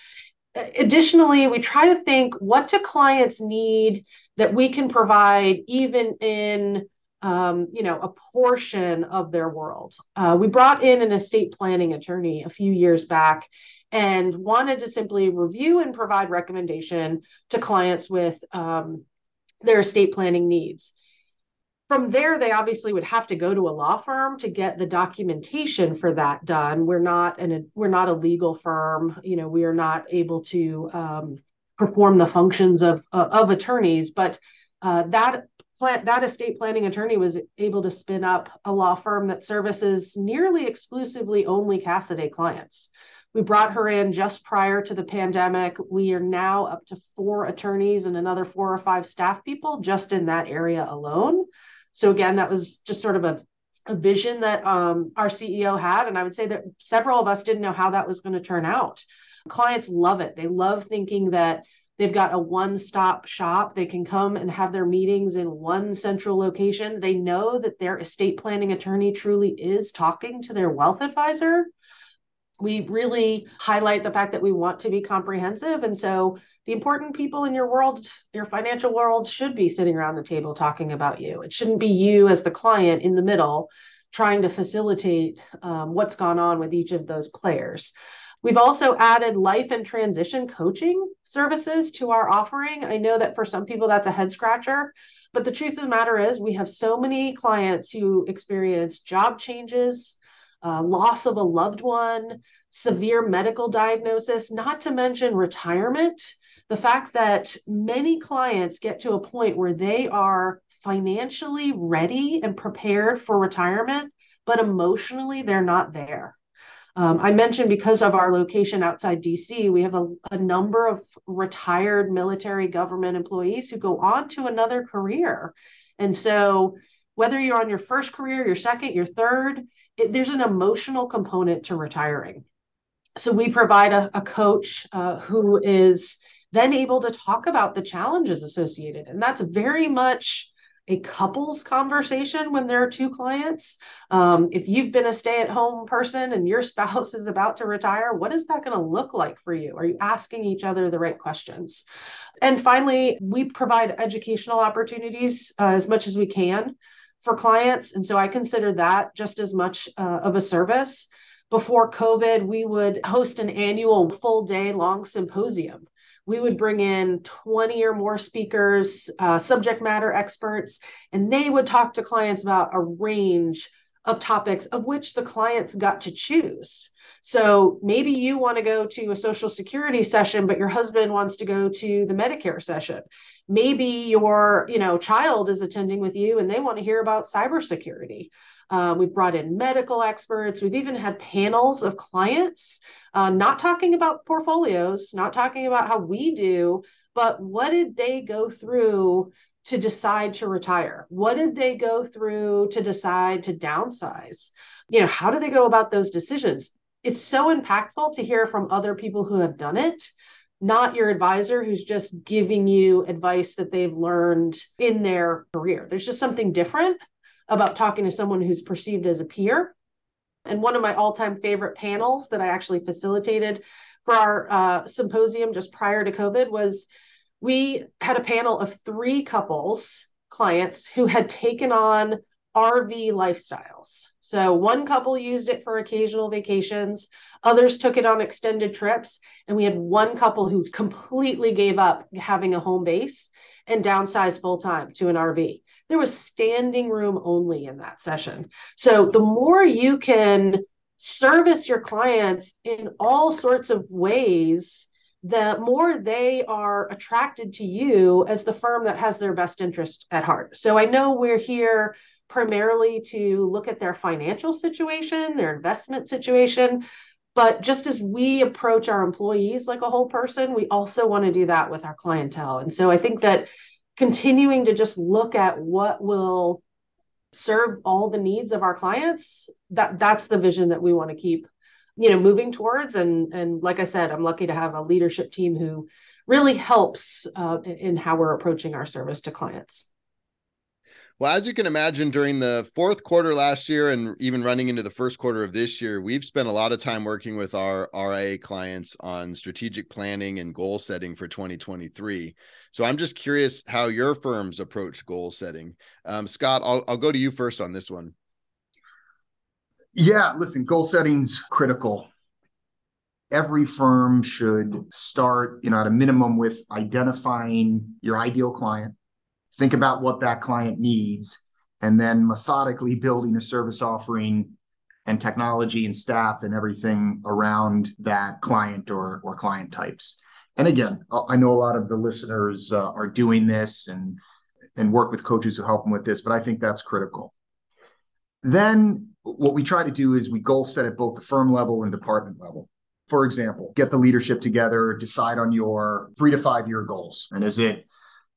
Additionally, we try to think what do clients need that we can provide even in um, you know a portion of their world. Uh, we brought in an estate planning attorney a few years back and wanted to simply review and provide recommendation to clients with um, their estate planning needs. From there, they obviously would have to go to a law firm to get the documentation for that done. We're not an we're not a legal firm. You know, we are not able to um, perform the functions of uh, of attorneys. But uh, that plan, that estate planning attorney was able to spin up a law firm that services nearly exclusively only Cassaday clients. We brought her in just prior to the pandemic. We are now up to four attorneys and another four or five staff people just in that area alone. So again, that was just sort of a, a vision that um, our CEO had, and I would say that several of us didn't know how that was going to turn out. Clients love it. They love thinking that they've got a one-stop shop. They can come and have their meetings in one central location. They know that their estate planning attorney truly is talking to their wealth advisor we really highlight the fact that we want to be comprehensive. And so the important people in your world, your financial world, should be sitting around the table talking about you. It shouldn't be you as the client in the middle trying to facilitate um, what's gone on with each of those players. We've also added life and transition coaching services to our offering. I know that for some people that's a head scratcher, but the truth of the matter is we have so many clients who experience job changes, uh, loss of a loved one, severe medical diagnosis, not to mention retirement. The fact that many clients get to a point where they are financially ready and prepared for retirement, but emotionally they're not there. Um, I mentioned because of our location outside DC, we have a, a number of retired military government employees who go on to another career. And so, whether you're on your first career, your second, your third, it, there's an emotional component to retiring. So, we provide a, a coach uh, who is then able to talk about the challenges associated. And that's very much a couples conversation when there are two clients. Um, if you've been a stay at home person and your (laughs) spouse is about to retire, what is that going to look like for you? Are you asking each other the right questions? And finally, we provide educational opportunities uh, as much as we can for clients. And so I consider that just as much uh, of a service. Before COVID, we would host an annual full day long symposium we would bring in 20 or more speakers, uh, subject matter experts, and they would talk to clients about a range of topics of which the clients got to choose. So maybe you want to go to a social security session, but your husband wants to go to the Medicare session. Maybe your, you know, child is attending with you and they want to hear about cybersecurity. Uh, we've brought in medical experts. We've even had panels of clients, uh, not talking about portfolios, not talking about how we do, but what did they go through to decide to retire? What did they go through to decide to downsize? You know, how do they go about those decisions? It's so impactful to hear from other people who have done it not your advisor who's just giving you advice that they've learned in their career. There's just something different about talking to someone who's perceived as a peer. And one of my all time favorite panels that I actually facilitated for our uh, symposium just prior to COVID was we had a panel of three couples, clients, who had taken on RV lifestyles. So one couple used it for occasional vacations, others took it on extended trips, and we had one couple who completely gave up having a home base and downsized full time to an RV there was standing room only in that session. So the more you can service your clients in all sorts of ways, the more they are attracted to you as the firm that has their best interest at heart. So I know we're here primarily to look at their financial situation, their investment situation. But just as we approach our employees like a whole person, we also want to do that with our clientele. And so I think that continuing to just look at what will serve all the needs of our clients that that's the vision that we want to keep you know moving towards and and like i said i'm lucky to have a leadership team who really helps uh, in how we're approaching our service to clients well, as you can imagine, during the fourth quarter last year and even running into the first quarter of this year, we've spent a lot of time working with our RIA clients on strategic planning and goal setting for 2023. So I'm just curious how your firms approach goal setting. Um, Scott, I'll, I'll go to you first on this one. Yeah, listen, goal setting's critical. Every firm should start, you know, at a minimum with identifying your ideal client think about what that client needs, and then methodically building a service offering and technology and staff and everything around that client or, or client types. And again, I know a lot of the listeners uh, are doing this and and work with coaches who help them with this, but I think that's critical. Then what we try to do is we goal set at both the firm level and department level. For example, get the leadership together, decide on your three to five year goals. And is it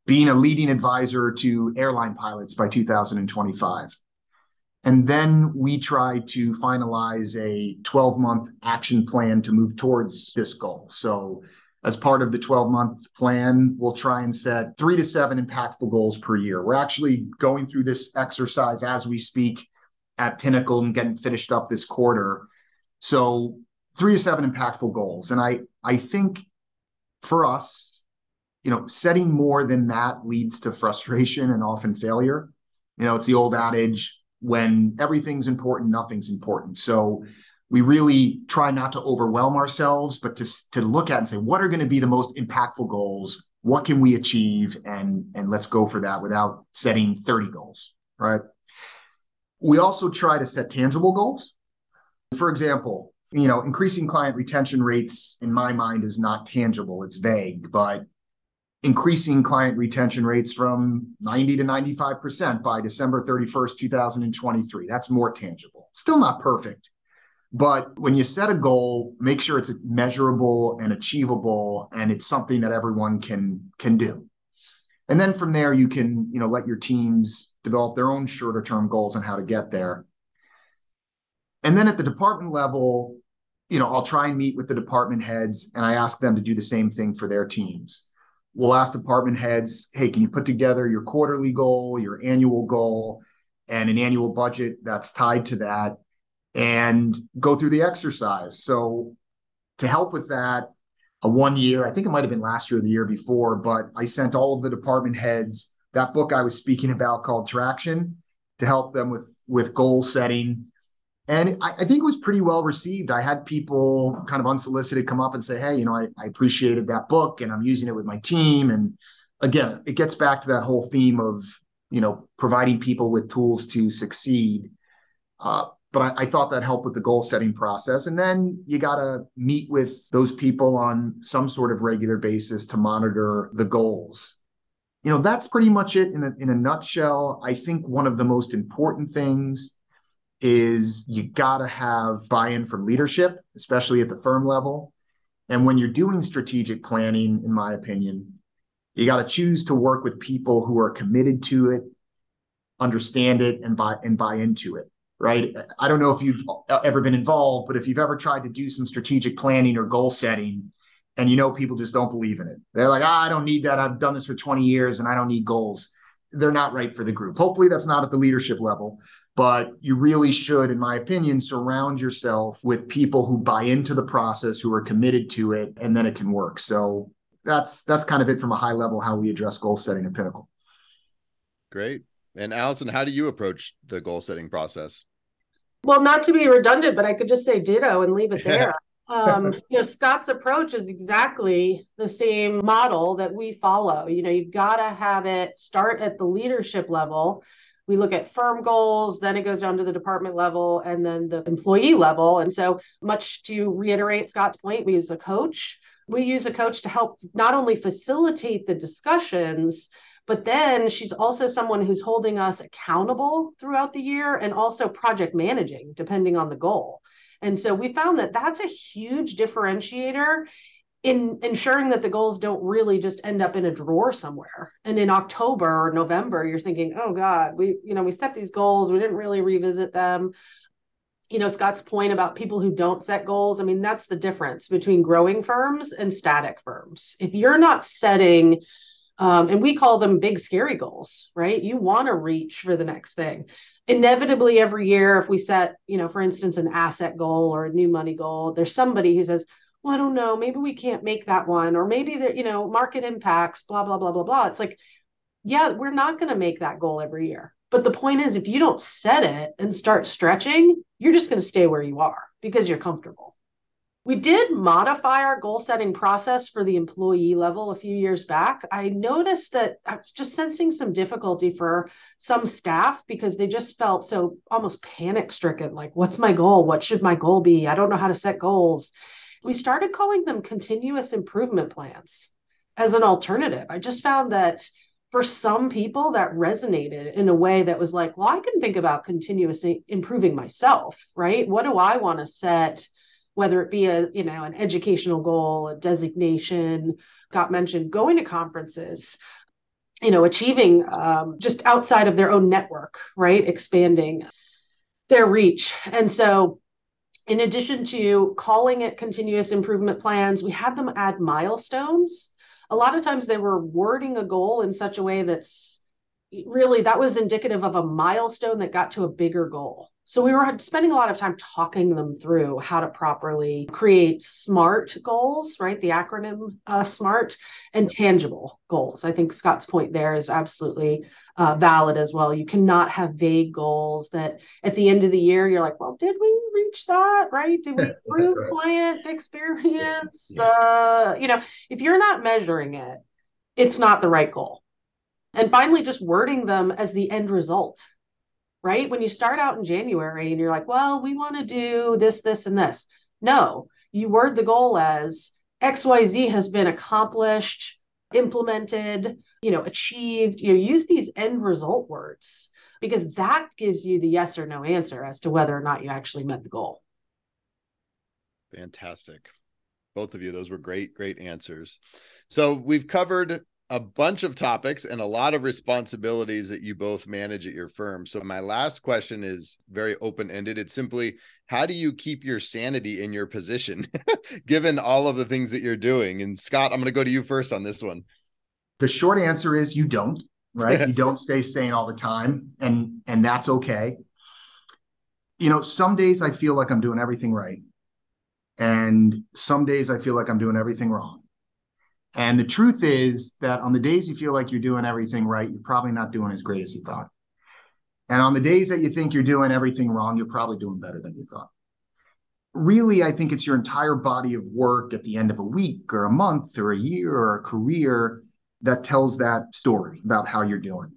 being a leading advisor to airline pilots by 2025. And then we try to finalize a 12 month action plan to move towards this goal. So, as part of the 12 month plan, we'll try and set three to seven impactful goals per year. We're actually going through this exercise as we speak at Pinnacle and getting finished up this quarter. So, three to seven impactful goals. And I, I think for us, you know, setting more than that leads to frustration and often failure. You know, it's the old adage when everything's important, nothing's important. So we really try not to overwhelm ourselves, but to, to look at and say, what are going to be the most impactful goals? What can we achieve? And, and let's go for that without setting 30 goals, right? We also try to set tangible goals. For example, you know, increasing client retention rates in my mind is not tangible, it's vague, but increasing client retention rates from 90 to 95% by December 31st, 2023. That's more tangible. Still not perfect, But when you set a goal, make sure it's measurable and achievable and it's something that everyone can can do. And then from there you can, you know, let your teams develop their own shorter term goals and how to get there. And then at the department level, you know, I'll try and meet with the department heads and I ask them to do the same thing for their teams. We'll ask department heads, hey, can you put together your quarterly goal, your annual goal, and an annual budget that's tied to that? and go through the exercise. So to help with that, a one year, I think it might have been last year or the year before, but I sent all of the department heads that book I was speaking about called Traction to help them with with goal setting. And I, I, think it was pretty well received. I had people kind of unsolicited come up and say, Hey, you know, I, I appreciated that book and I'm using it with my team. And again, it gets back to that whole theme of, you know, providing people with tools to succeed. Uh, but I, I, thought that helped with the goal setting process. And then you got to meet with those people on some sort of regular basis to monitor the goals. You know, that's pretty much it in a, in a nutshell. I think one of the most important things is you got to have buy in from leadership, especially at the firm level. And when you're doing strategic planning, in my opinion, you got to choose to work with people who are committed to it, understand it, and buy and buy into it right? I don't know if you've ever been involved, but if you've ever tried to do some strategic planning or goal setting, and you know people just don't believe in it, they're like, ah, I don't need that. I've done this for 20 years and I don't need goals. They're not right for the group. Hopefully, that's not at the leadership level, but you really should, in my opinion, surround yourself with people who buy into the process, who are committed to it, and then it can work. So that's that's kind of it from a high level how we address goal setting at Pinnacle. Great. And Allison, how do you approach the goal setting process? Well, not to be redundant, but I could just say ditto and leave it (laughs) there. Um, (laughs) you know, Scott's approach is exactly the same model that we follow. You know, you've got to have it start at the leadership level. We look at firm goals, then it goes down to the department level and then the employee level. And so, much to reiterate Scott's point, we use a coach. We use a coach to help not only facilitate the discussions, but then she's also someone who's holding us accountable throughout the year and also project managing, depending on the goal. And so we found that that's a huge differentiator in ensuring that the goals don't really just end up in a drawer somewhere. And in October or November, you're thinking, oh God, we, you know, we set these goals, we didn't really revisit them. You know, Scott's point about people who don't set goals, I mean, that's the difference between growing firms and static firms. If you're not setting um, and we call them big, scary goals, right? You want to reach for the next thing. Inevitably, every year, if we set, you know, for instance, an asset goal or a new money goal, there's somebody who says, well, I don't know, maybe we can't make that one, or maybe there, you know, market impacts, blah, blah, blah, blah, blah. It's like, yeah, we're not going to make that goal every year. But the point is, if you don't set it and start stretching, you're just going to stay where you are because you're comfortable. We did modify our goal setting process for the employee level a few years back. I noticed that I was just sensing some difficulty for some staff because they just felt so almost panic stricken like, what's my goal? What should my goal be? I don't know how to set goals. We started calling them continuous improvement plans as an alternative. I just found that for some people that resonated in a way that was like, well, I can think about continuously improving myself, right? What do I want to set? Whether it be a you know an educational goal a designation Scott mentioned going to conferences you know achieving um, just outside of their own network right? Expanding their reach. And so in addition to calling it continuous improvement plans we had them add milestones. A lot of times they were wording a goal in such a way that's really that was indicative of a milestone that got to a bigger goal so we were spending a lot of time talking them through how to properly create SMART goals, right? The acronym uh, SMART and tangible goals. I think Scott's point there is absolutely uh, valid as well. You cannot have vague goals that at the end of the year you're like, well, did we reach that? Right? Did we (laughs) improve right. client experience? Yeah. Uh, you know, if you're not measuring it, it's not the right goal. And finally, just wording them as the end result right? When you start out in January and you're like, well, we want to do this, this, and this. No, you word the goal as XYZ has been accomplished, implemented, you know, achieved. You know, use these end result words because that gives you the yes or no answer as to whether or not you actually met the goal. Fantastic. Both of you, those were great, great answers. So we've covered a bunch of topics and a lot of responsibilities that you both manage at your firm. So my last question is very open-ended. It's simply how do you keep your sanity in your position (laughs) given all of the things that you're doing? And Scott, I'm going to go to you first on this one. The short answer is you don't, right? (laughs) you don't stay sane all the time and and that's okay. You know, some days I feel like I'm doing everything right. And some days I feel like I'm doing everything wrong. And the truth is that on the days you feel like you're doing everything right, you're probably not doing as great as you thought. And on the days that you think you're doing everything wrong, you're probably doing better than you thought. Really, I think it's your entire body of work at the end of a week or a month or a year or a career that tells that story about how you're doing.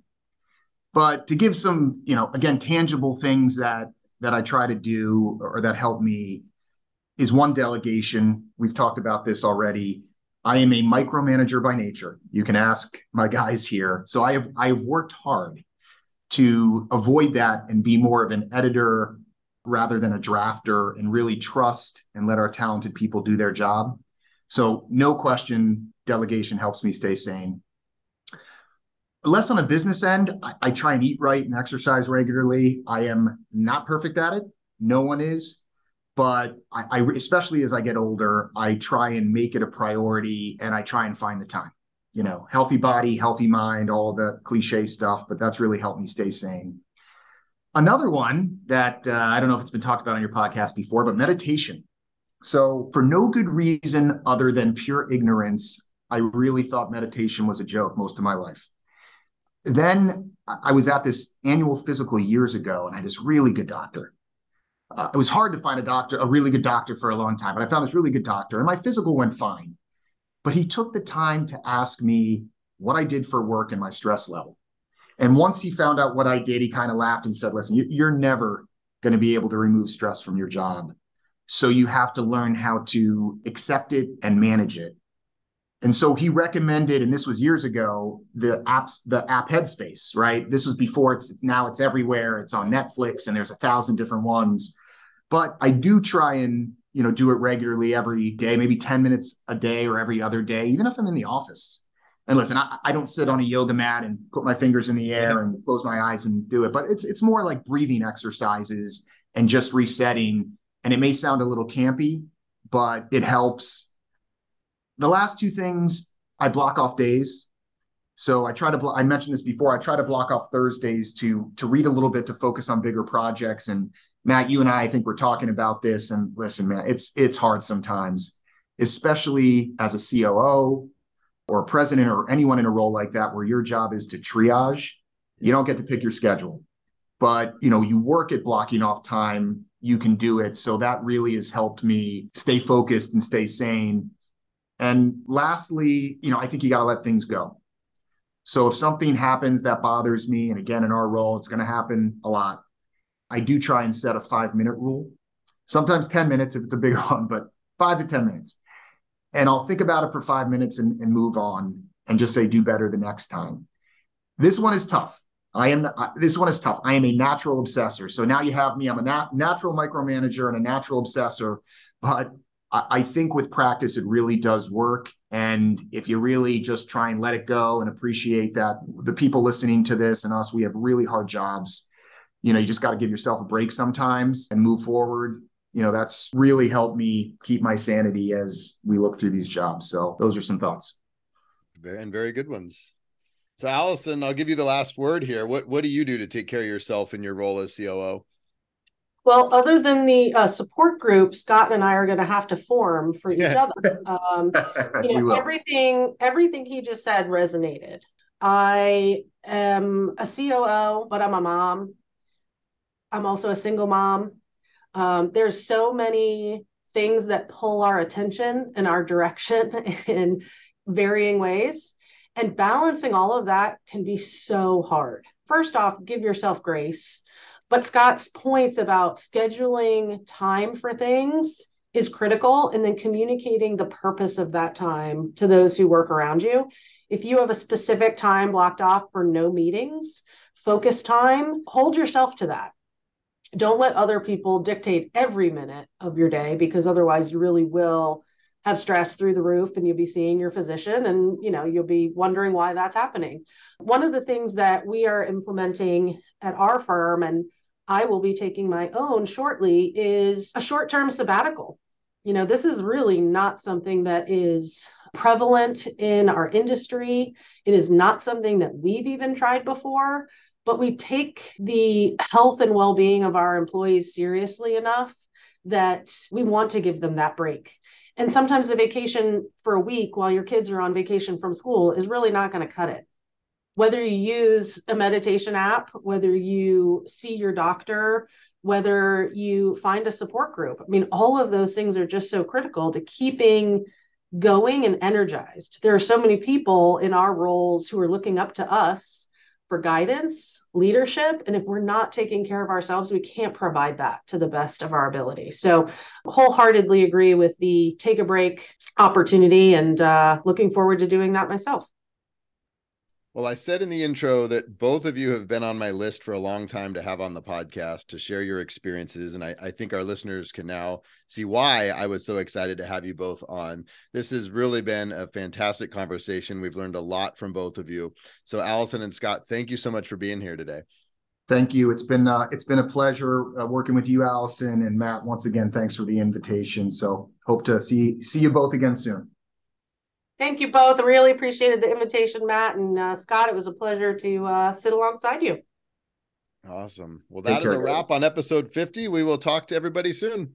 But to give some, you know, again, tangible things that that I try to do or that help me is one delegation. We've talked about this already I am a micromanager by nature. You can ask my guys here. So I have I have worked hard to avoid that and be more of an editor rather than a drafter and really trust and let our talented people do their job. So no question, delegation helps me stay sane. Less on a business end, I, I try and eat right and exercise regularly. I am not perfect at it. No one is but I, I, especially as I get older, I try and make it a priority and I try and find the time. You know, healthy body, healthy mind, all the cliche stuff, but that's really helped me stay sane. Another one that uh, I don't know if it's been talked about on your podcast before, but meditation. So, for no good reason other than pure ignorance, I really thought meditation was a joke most of my life. Then I was at this annual physical years ago, and I had this really good doctor uh, it was hard to find a doctor, a really good doctor for a long time, but I found this really good doctor and my physical went fine. But he took the time to ask me what I did for work and my stress level. And once he found out what I did, he kind of laughed and said, listen, you're never going to be able to remove stress from your job. So you have to learn how to accept it and manage it. And so he recommended, and this was years ago, the apps, the app Headspace, right? This was before it's, it's now it's everywhere. It's on Netflix and there's a thousand different ones but I do try and you know do it regularly every day, maybe 10 minutes a day or every other day, even if I'm in the office. And listen, I, I don't sit on a yoga mat and put my fingers in the air and close my eyes and do it, but it's it's more like breathing exercises and just resetting. And it may sound a little campy, but it helps. The last two things, I block off days. So I try to. Blo- I mentioned this before. I try to block off Thursdays to to read a little bit to focus on bigger projects and Matt, you and I, I think we're talking about this. And listen, man, it's it's hard sometimes, especially as a COO or a president or anyone in a role like that, where your job is to triage. You don't get to pick your schedule, but you know you work at blocking off time. You can do it. So that really has helped me stay focused and stay sane. And lastly, you know, I think you got to let things go. So if something happens that bothers me, and again, in our role, it's going to happen a lot I do try and set a five minute rule, sometimes 10 minutes if it's a bigger (laughs) one, but five to 10 minutes. And I'll think about it for five minutes and, and move on and just say, do better the next time. This one is tough. I am uh, this one is tough. I am a natural obsessor. So now you have me. I'm a nat- natural micromanager and a natural obsessor. But I, I think with practice, it really does work. And if you really just try and let it go and appreciate that the people listening to this and us, we have really hard jobs you know, you just got to give yourself a break sometimes and move forward. You know, that's really helped me keep my sanity as we look through these jobs. So those are some thoughts. And very good ones. So Allison, I'll give you the last word here. What what do you do to take care of yourself in your role as COO? Well, other than the uh, support group, Scott and I are going to have to form for each other. Um, (laughs) you know, everything everything he just said resonated. I am a COO, but I'm a mom. I'm also a single mom. Um, there's so many things that pull our attention in our direction (laughs) in varying ways. And balancing all of that can be so hard. First off, give yourself grace. But Scott's points about scheduling time for things is critical. And then communicating the purpose of that time to those who work around you. If you have a specific time blocked off for no meetings, focus time, hold yourself to that don't let other people dictate every minute of your day because otherwise you really will have stress through the roof and you'll be seeing your physician and you know you'll be wondering why that's happening. One of the things that we are implementing at our firm and i will be taking my own shortly is a short-term sabbatical. You know this is really not something that is prevalent in our industry. It is not something that we've even tried before but we take the health and well-being of our employees seriously enough that we want to give them that break and sometimes a vacation for a week while your kids are on vacation from school is really not going to cut it. Whether you use a meditation app, whether you see your doctor, whether you find a support group. I mean, all of those things are just so critical to keeping going and energized. There are so many people in our roles who are looking up to us for guidance, leadership. And if we're not taking care of ourselves, we can't provide that to the best of our ability. So, wholeheartedly agree with the take a break opportunity and uh, looking forward to doing that myself. Well, I said in the intro that both of you have been on my list for a long time to have on the podcast to share your experiences. And I, I, think our listeners can now see why I was so excited to have you both on. This has really been a fantastic conversation. We've learned a lot from both of you. So, Allison and Scott, thank you so much for being here today. Thank you. It's been uh, it's been a pleasure uh, working with you, Allison and Matt. Once again, thanks for the invitation. So, hope to see see you both again soon. Thank you both. I really appreciated the invitation, Matt and uh, Scott. It was a pleasure to uh, sit alongside you. Awesome. Well, that Take is care, a wrap guys. on episode 50. We will talk to everybody soon.